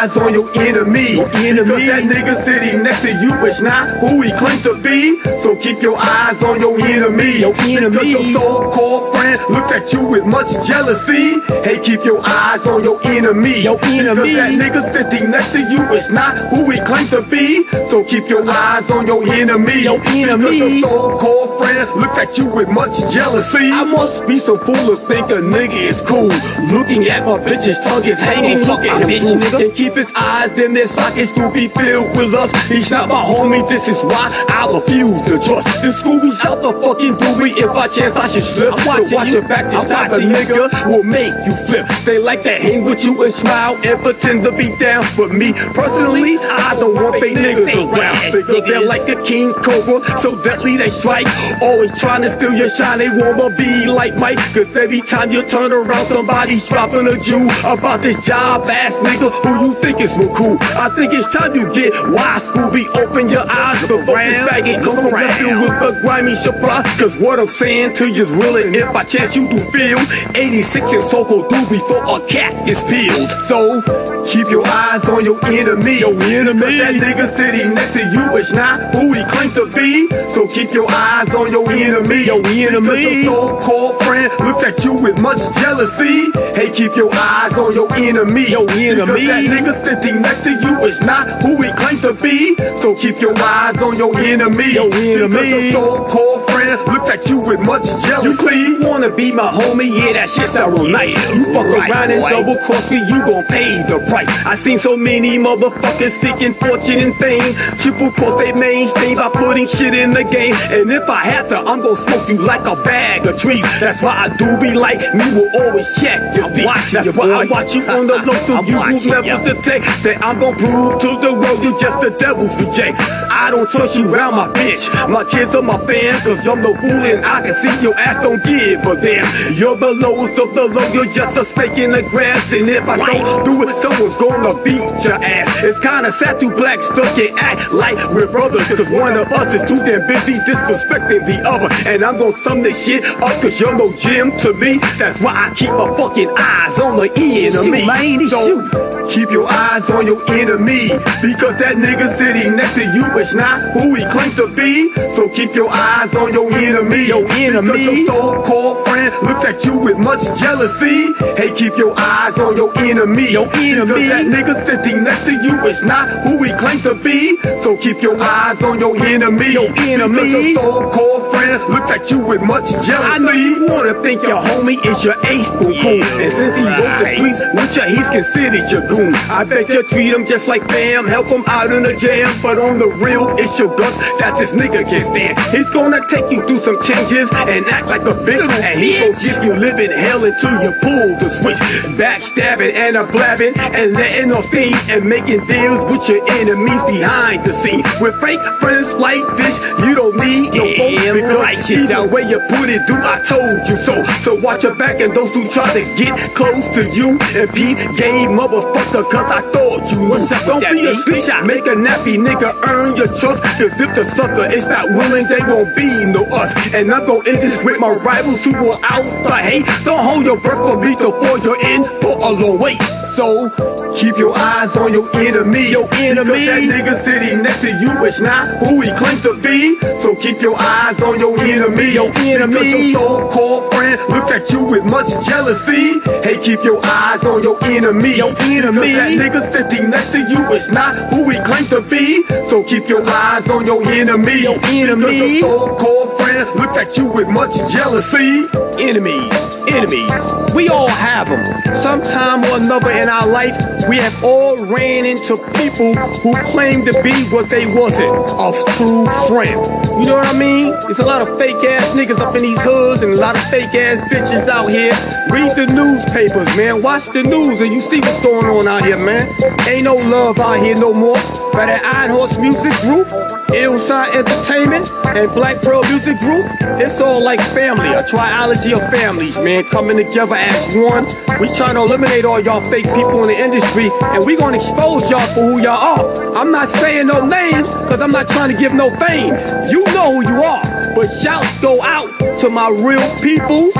Eyes on your enemy. enemy. Cause that nigga sitting next to you is not who he claims to be. So keep your eyes on your enemy. Your enemy. Because your so-called friend looks at you with much jealousy. Hey, keep your eyes on your enemy. Your enemy. Because that nigga sitting next to you is not who he claims to be. So keep your eyes on your enemy. Your enemy. Because your so-called friend looks at you with much jealousy. I must be so fool to think a nigga is cool. Looking at my bitch's tongue is hanging. At him, bitch, nigga. And keep his eyes in their sockets to be filled with lust. He's not my homie, this is why I refuse to trust. The Scooby shot the fucking doobie if by chance I should slip. I'm watching so watch your back, this type of nigga will make you flip. They like to hang with you and smile and pretend to be down. But me, personally, I don't want fake niggas around. Because they're like a king cobra, so deadly they strike. Always trying to steal your shine, they wanna be like Mike. Cause every time you turn around, somebody's dropping a Jew about this job ass nigga who you think is more cool. I think it's time you get wise, Scooby. Open your eyes before this faggot come around you with a grimy surprise. Cause what I'm saying to you's real, and if by chance you do feel 86 and so called do before a cat is peeled. So keep your eyes on your enemy. Your enemy. Cause that nigga sitting next to you is not who he claims to be. So keep your eyes on your enemy. Your enemy. Because your so-called friend looks at you with much jealousy. Hey, keep your eyes on your enemy. Your enemy. Because that nigga sitting next to you is not who he claims to be. So keep your eyes on your enemy. Your enemy. Because your so-called friend looks at you with much jealousy. You clean wanna be my homie, yeah, that shit sound real nice. You fuck around and double cross me, you gon' pay the price. I seen so many motherfuckers seeking fortune and fame. Triple cross they mainstay by putting shit in the game. And if I have to, I'm gon' smoke you like a bag of trees. That's why I do be like me, will always check your feet. That's why I watch you on the [laughs] low so you will never detect that I'm gon' prove to the world you just the devil's reject. I don't trust you around my bitch. My kids are my fans, cause I'm no fool and I can see your ass don't give a damn. You're the lowest of the low, you're just a snake in the grass. And if I don't do it, someone's gonna beat your ass. It's kinda sad to black stuff can act like we're brothers. Cause one of us is too damn busy disrespecting the other. And I'm gonna sum this shit up cause you're no gym to me. That's why I keep my fucking eyes on the enemy. Shoot, man, shoot. Keep your eyes on your enemy because that nigga sitting next to you is not who he claims to be. So keep your eyes on your enemy. Your enemy? Because your so-called friend looks at you with much jealousy. Hey, keep your eyes on your enemy. Your enemy? Because that nigga sitting next to you is not who he claims to be. So keep your eyes on your enemy. Your enemy? Because your so-called friend looks at you with much jealousy. I know you wanna think your homie is your ace boo coon. And since he wrote the right. tweets with you, he's considered your I bet you treat him just like fam, help him out in the jam. But on the real, it's your guts that this nigga can't stand. He's gonna take you through some changes and act like a bitch. And he gon' give you living hell until you pull the switch. Backstabbing and a blabbing and letting off steam and making deals with your enemies behind the scene. With fake friends like this, you don't need no because right either way you put it, do I told you so. So watch your back and those who try to get close to you and peep game motherfucker, cause I thought you. What's up Don't be a bitch, make a nappy nigga earn your trust. Cause if the sucker is not willing, they won't be no us. And I'm gonna end this with my rivals who will out the hate. Don't hold your breath for me before you're in for a long wait. So keep your eyes on your enemy. Your enemy. Because that nigga sitting next to you is not who he claims to be. So keep your eyes on your enemy. Your enemy. Because your so-called friend looks at you with much jealousy. Hey, keep your eyes on your enemy. Your enemy. Because that nigga sitting next to you is not who he claims to be. So keep your eyes on your enemy. Your enemy. Because your so-called friend looks at you with much jealousy. Enemies, enemies, we all have them. Sometime or another in our life, we have all ran into people who claim to be what they wasn't, a true friend. You know what I mean? There's a lot of fake ass niggas up in these hoods and a lot of fake ass bitches out here. Read the newspapers, man. Watch the news and you see what's going on out here, man. Ain't no love out here no more. By Iron Horse Music Group, Hillside Entertainment, and Black Pearl Music Group, it's all like family, a triology of families, man, coming together as one. We trying to eliminate all y'all fake people in the industry, and we gonna expose y'all for who y'all are. I'm not saying no names, cause I'm not trying to give no fame. You know who you are, but shouts go out to my real people.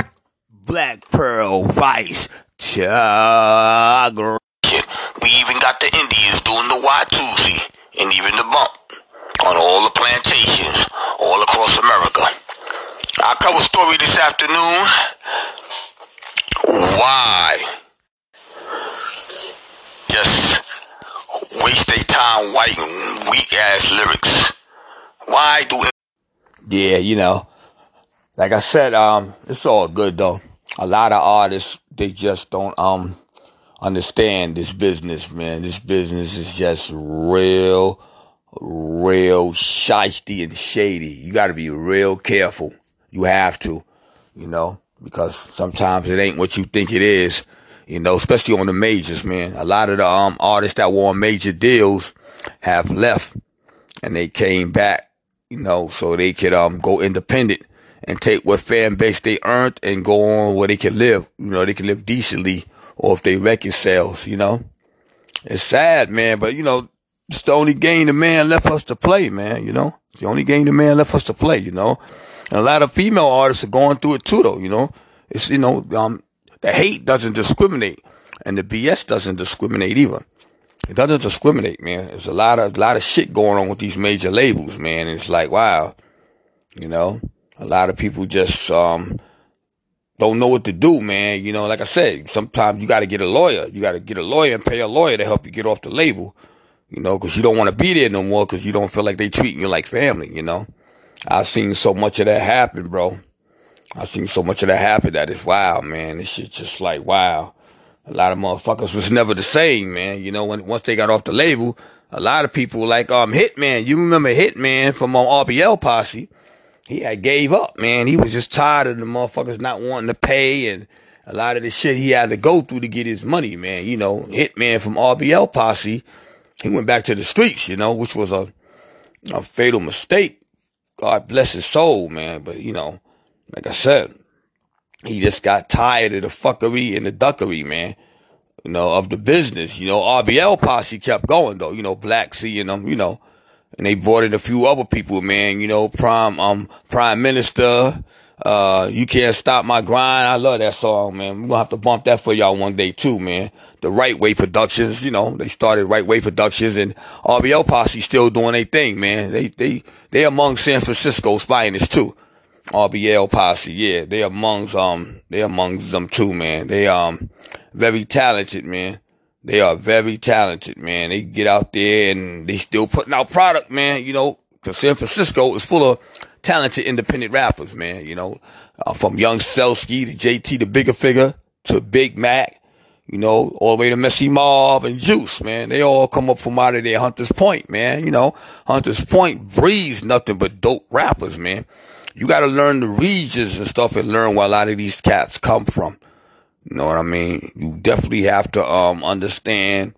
Black Pearl Vice Chagrin. We even got the Indians doing the Watusi and even the bump on all the plantations all across America. Our cover story this afternoon. Why? Just waste their time writing weak ass lyrics. Why do Yeah, you know. Like I said, um, it's all good though. A lot of artists they just don't um understand this business, man. This business is just real, real shisty and shady. You gotta be real careful. You have to, you know, because sometimes it ain't what you think it is. You know, especially on the majors, man. A lot of the um artists that were on major deals have left and they came back, you know, so they could um go independent and take what fan base they earned and go on where they can live. You know, they can live decently or if they record sales, you know. It's sad, man, but you know, it's the only game the man left us to play, man, you know. It's the only game the man left us to play, you know. And a lot of female artists are going through it too though, you know. It's you know, um the hate doesn't discriminate and the BS doesn't discriminate either. It doesn't discriminate, man. There's a lot of a lot of shit going on with these major labels, man. It's like, wow, you know, a lot of people just um don't know what to do, man. You know, like I said, sometimes you got to get a lawyer. You got to get a lawyer and pay a lawyer to help you get off the label. You know, because you don't want to be there no more because you don't feel like they treating you like family. You know, I've seen so much of that happen, bro. I've seen so much of that happen that it's wild, man. This shit just like wow. A lot of motherfuckers was never the same, man. You know, when once they got off the label, a lot of people like um Hitman. You remember Hitman from um, RBL Posse? He had gave up, man. He was just tired of the motherfuckers not wanting to pay and a lot of the shit he had to go through to get his money, man. You know, Hitman from RBL Posse, he went back to the streets, you know, which was a a fatal mistake. God bless his soul, man. But you know, like I said, he just got tired of the fuckery and the duckery, man. You know, of the business. You know, RBL posse kept going though. You know, Black seeing them. You know, and they brought in a few other people, man. You know, Prime um Prime Minister. Uh, you can't stop my grind. I love that song, man. We're gonna have to bump that for y'all one day too, man. The Right Way Productions, you know, they started Right Way Productions and RBL Posse still doing their thing, man. They they they among San Francisco's finest too. RBL Posse, yeah, they amongst um they amongst them too, man. They um very talented, man. They are very talented, man. They get out there and they still putting out product, man. You know, cause San Francisco is full of talented independent rappers, man. You know, uh, from Young Cellski to JT, the Bigga Figga, to Big Mac, you know, all the way to Messy Marv and Juice, man. They all come up from out of there, Hunters Point, man. You know, Hunters Point breeds nothing but dope rappers, man. You got to learn the regions and stuff and learn where a lot of these cats come from. You know what I mean? You definitely have to um understand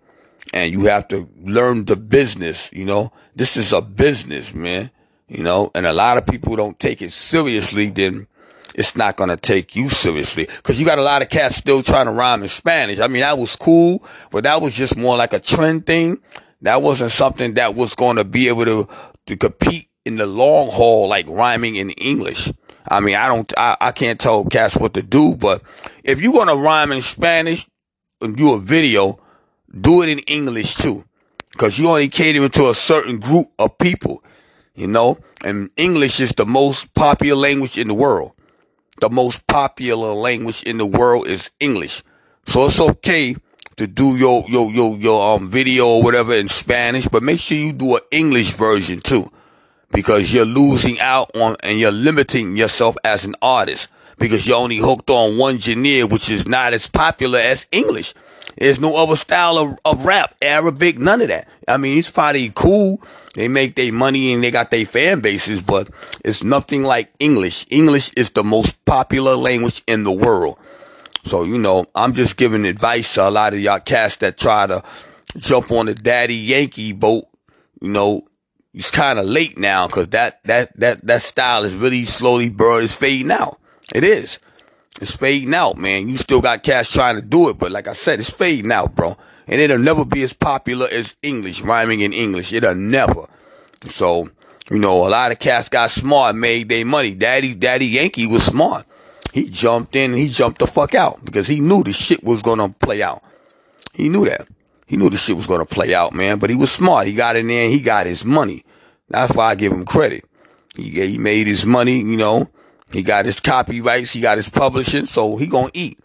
and you have to learn the business, you know? This is a business, man. You know, and a lot of people don't take it seriously, then it's not gonna take you seriously. Cause you got a lot of cats still trying to rhyme in Spanish. I mean, that was cool, but that was just more like a trend thing. That wasn't something that was gonna be able to, to compete in the long haul, like rhyming in English. I mean, I don't, I, I can't tell cats what to do, but if you're gonna rhyme in Spanish and do a video, do it in English too. Cause you only catering to a certain group of people, you know? And English is the most popular language in the world. The most popular language in the world is English. So it's okay to do your, your, your, your, um, video or whatever in Spanish, but make sure you do an English version too because you're losing out on and you're limiting yourself as an artist because you're only hooked on one genre, which is not as popular as English. There's no other style of, of rap, Arabic, none of that. I mean, it's probably cool. They make their money and they got their fan bases, but it's nothing like English. English is the most popular language in the world. So, you know, I'm just giving advice to a lot of y'all cats that try to jump on the daddy Yankee boat. You know, it's kind of late now because that, that, that, that style is really slowly burning, it's fading out. It is. It's fading out, man. You still got cats trying to do it, but like I said, it's fading out, bro. And it'll never be as popular as English, rhyming in English. It'll never. So, you know, a lot of cats got smart, made their money. Daddy, Daddy Yankee was smart. He jumped in and he jumped the fuck out because he knew the shit was gonna play out. He knew that. He knew the shit was gonna play out, man. But he was smart. He got in there and he got his money. That's why I give him credit. He he made his money, you know. He got his copyrights. He got his publishing. So he gonna eat.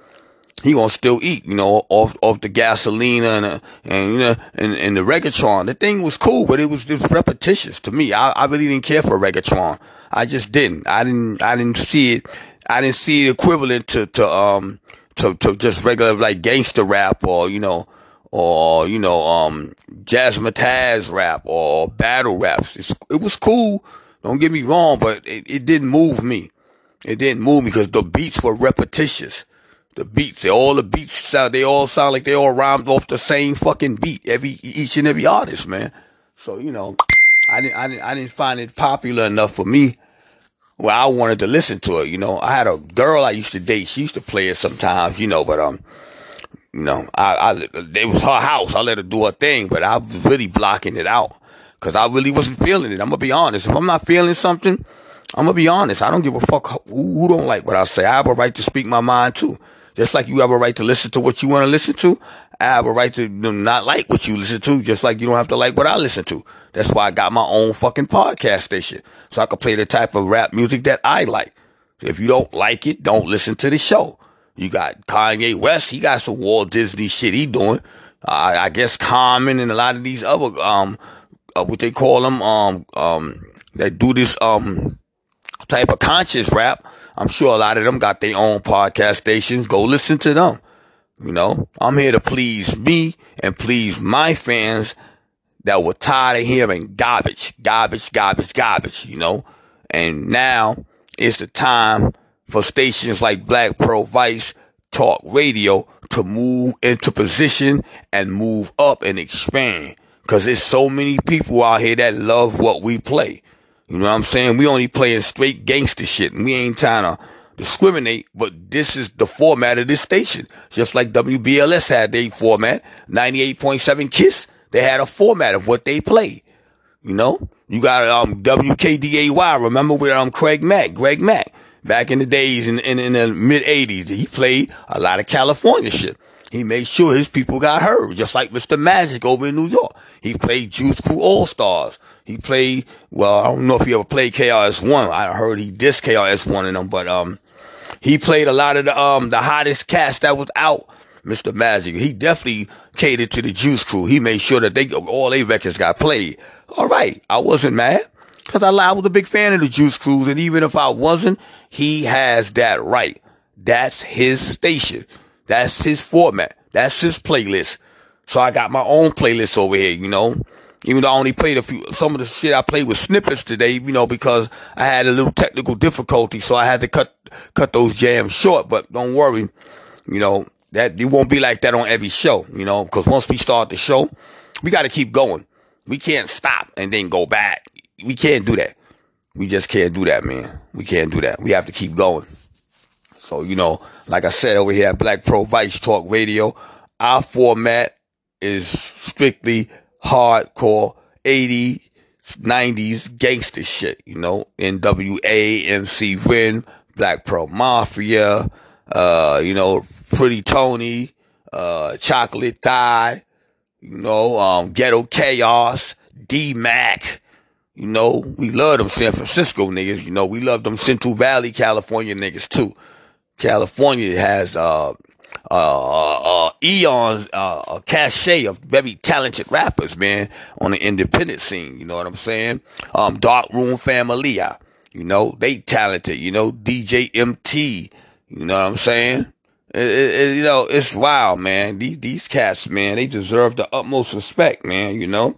He gonna still eat, you know, off off the Gasolina and uh, and you know and, and the reggaeton. The thing was cool, but it was just repetitious to me. I, I really didn't care for reggaeton. I just didn't. I didn't. I didn't see it. I didn't see it equivalent to to um to to just regular like gangster rap or you know or you know um jazzmatazz rap or battle raps. It's, it was cool. Don't get me wrong, but it, it didn't move me. It didn't move me because the beats were repetitious. The beats, they all the beats sound, they all sound like they all rhymed off the same fucking beat. Every each and every artist, man. So you know, I didn't, I didn't, I didn't find it popular enough for me. Well, I wanted to listen to it. You know, I had a girl I used to date. She used to play it sometimes. You know, but um, you know, I, I it was her house. I let her do her thing, but I was really blocking it out because I really wasn't feeling it. I'm gonna be honest. If I'm not feeling something, I'm gonna be honest. I don't give a fuck who, who don't like what I say. I have a right to speak my mind too. Just like you have a right to listen to what you want to listen to, I have a right to not like what you listen to, just like you don't have to like what I listen to. That's why I got my own fucking podcast station. So I can play the type of rap music that I like. If you don't like it, don't listen to the show. You got Kanye West, he got some Walt Disney shit he doing. I guess Common and a lot of these other, um, uh, what they call them, um, um, that do this, um, type of conscious rap. I'm sure a lot of them got their own podcast stations. Go listen to them. You know, I'm here to please me and please my fans that were tired of hearing garbage, garbage, garbage, garbage, you know. And now it's the time for stations like Black Pearl Vice Talk Radio to move into position and move up and expand. Cause there's so many people out here that love what we play. You know what I'm saying? We only playing straight gangster shit and we ain't trying to discriminate, but this is the format of this station. Just like WBLS had their format, 98.7 KISS, they had a format of what they play. You know? You got um WKDAY, remember with um Craig Mack, Greg Mack. Back in the days in, in, in the mid 80s, he played a lot of California shit. He made sure his people got heard, just like Mr. Magic over in New York. He played Juice Crew All Stars. He played, well, I don't know if he ever played KRS-One. I heard he dissed KRS-One in them, but, um, he played a lot of the, um, the hottest cast that was out. Mr. Magic. He definitely catered to the Juice Crew. He made sure that they, all their records got played. All right. I wasn't mad. Cause I, I was a big fan of the Juice Crews. And even if I wasn't, he has that right. That's his station. That's his format. That's his playlist. So I got my own playlist over here, you know. Even though I only played a few, some of the shit I played with snippets today, you know, because I had a little technical difficulty, so I had to cut cut those jams short. But don't worry, you know that it won't be like that on every show, you know, because once we start the show, we got to keep going. We can't stop and then go back. We can't do that. We just can't do that, man. We can't do that. We have to keep going. So, you know, like I said over here at Black Pearl Vice Talk Radio, our format is strictly hardcore 80s, 90s gangster shit, you know, NWA, MC Ren, Black Pearl Mafia, uh, you know, Pretty Tony, uh, Chocolate Thigh, you know, um, Ghetto Chaos, D Mac, you know, we love them San Francisco niggas, you know, we love them Central Valley, California niggas too. California has, uh, uh, uh, eons, uh, a cachet of very talented rappers, man, on the independent scene. You know what I'm saying? Um, Dark Room Familia, you know, they talented, you know, DJ MT, you know what I'm saying? It, it, it, you know, it's wild, man. These, these cats, man, they deserve the utmost respect, man, you know?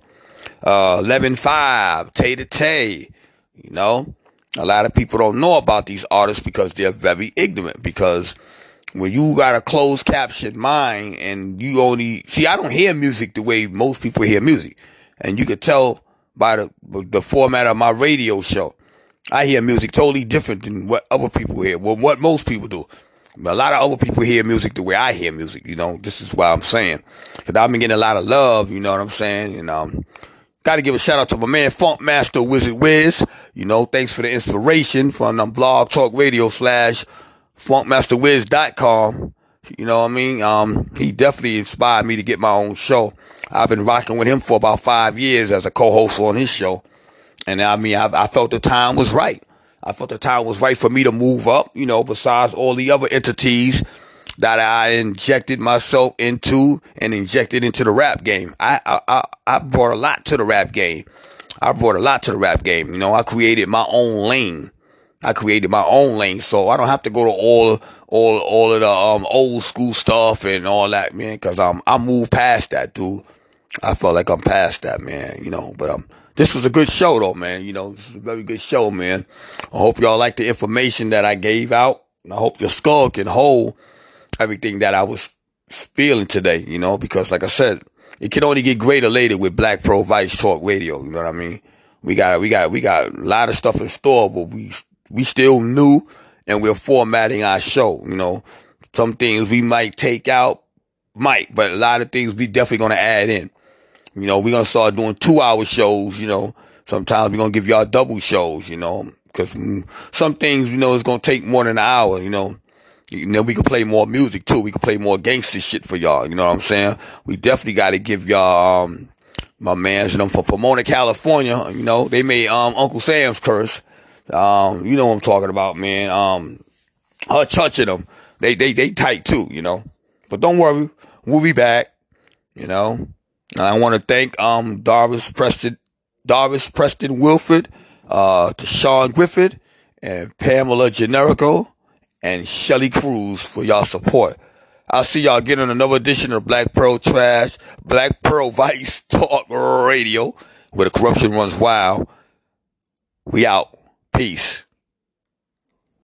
Uh, 11-5, Tay to Tay, you know? A lot of people don't know about these artists because they're very ignorant because when you got a closed caption mind and you only see I don't hear music the way most people hear music. And you could tell by the the format of my radio show. I hear music totally different than what other people hear. Well, what most people do. But a lot of other people hear music the way I hear music, you know. This is why I'm saying. Cause I've been getting a lot of love, you know what I'm saying? And um gotta give a shout out to my man Funk Master Wizard Wiz. You know, thanks for the inspiration from um, blog talk radio slash funkmasterwiz.com. You know what I mean? Um, he definitely inspired me to get my own show. I've been rocking with him for about five years as a co-host on his show. And I mean, I, I felt the time was right. I felt the time was right for me to move up, you know, besides all the other entities that I injected myself into and injected into the rap game. I, I, I brought a lot to the rap game. I brought a lot to the rap game. You know, I created my own lane. I created my own lane, so I don't have to go to all, all, all of the um old school stuff and all that, man. Cause um, I moved past that, dude. I felt like I'm past that, man. You know, but um, this was a good show, though, man. You know, this is a very good show, man. I hope y'all like the information that I gave out. I hope your skull can hold everything that I was feeling today. You know, because like I said, it can only get greater later with Black Pearl Vice Talk Radio. You know what I mean? We got, we got, we got a lot of stuff in store, but we we still new and we're formatting our show. You know, some things we might take out, might, but a lot of things we definitely going to add in. You know, we're going to start doing two hour shows, you know, sometimes we're going to give y'all double shows, you know, cause some things, you know, it's going to take more than an hour, you know. Know, we can play more music too. We can play more gangster shit for y'all. You know what I'm saying? We definitely got to give y'all, um, my man's, know, from Pomona, California, you know, they made, um, Uncle Sam's curse. Um, you know what I'm talking about, man. Um, her touching them, they, they, they tight too, you know. But don't worry, we'll be back, you know. And I want to thank, um, Darvis Preston, Darvis Preston Wilford, uh, Sean Griffith, and Pamela Generico and Shelly Cruz for y'all support. I'll see y'all again on another edition of Black Pearl Trash, Black Pearl [laughs] Vice Talk Radio, where the corruption runs wild. We out. Peace.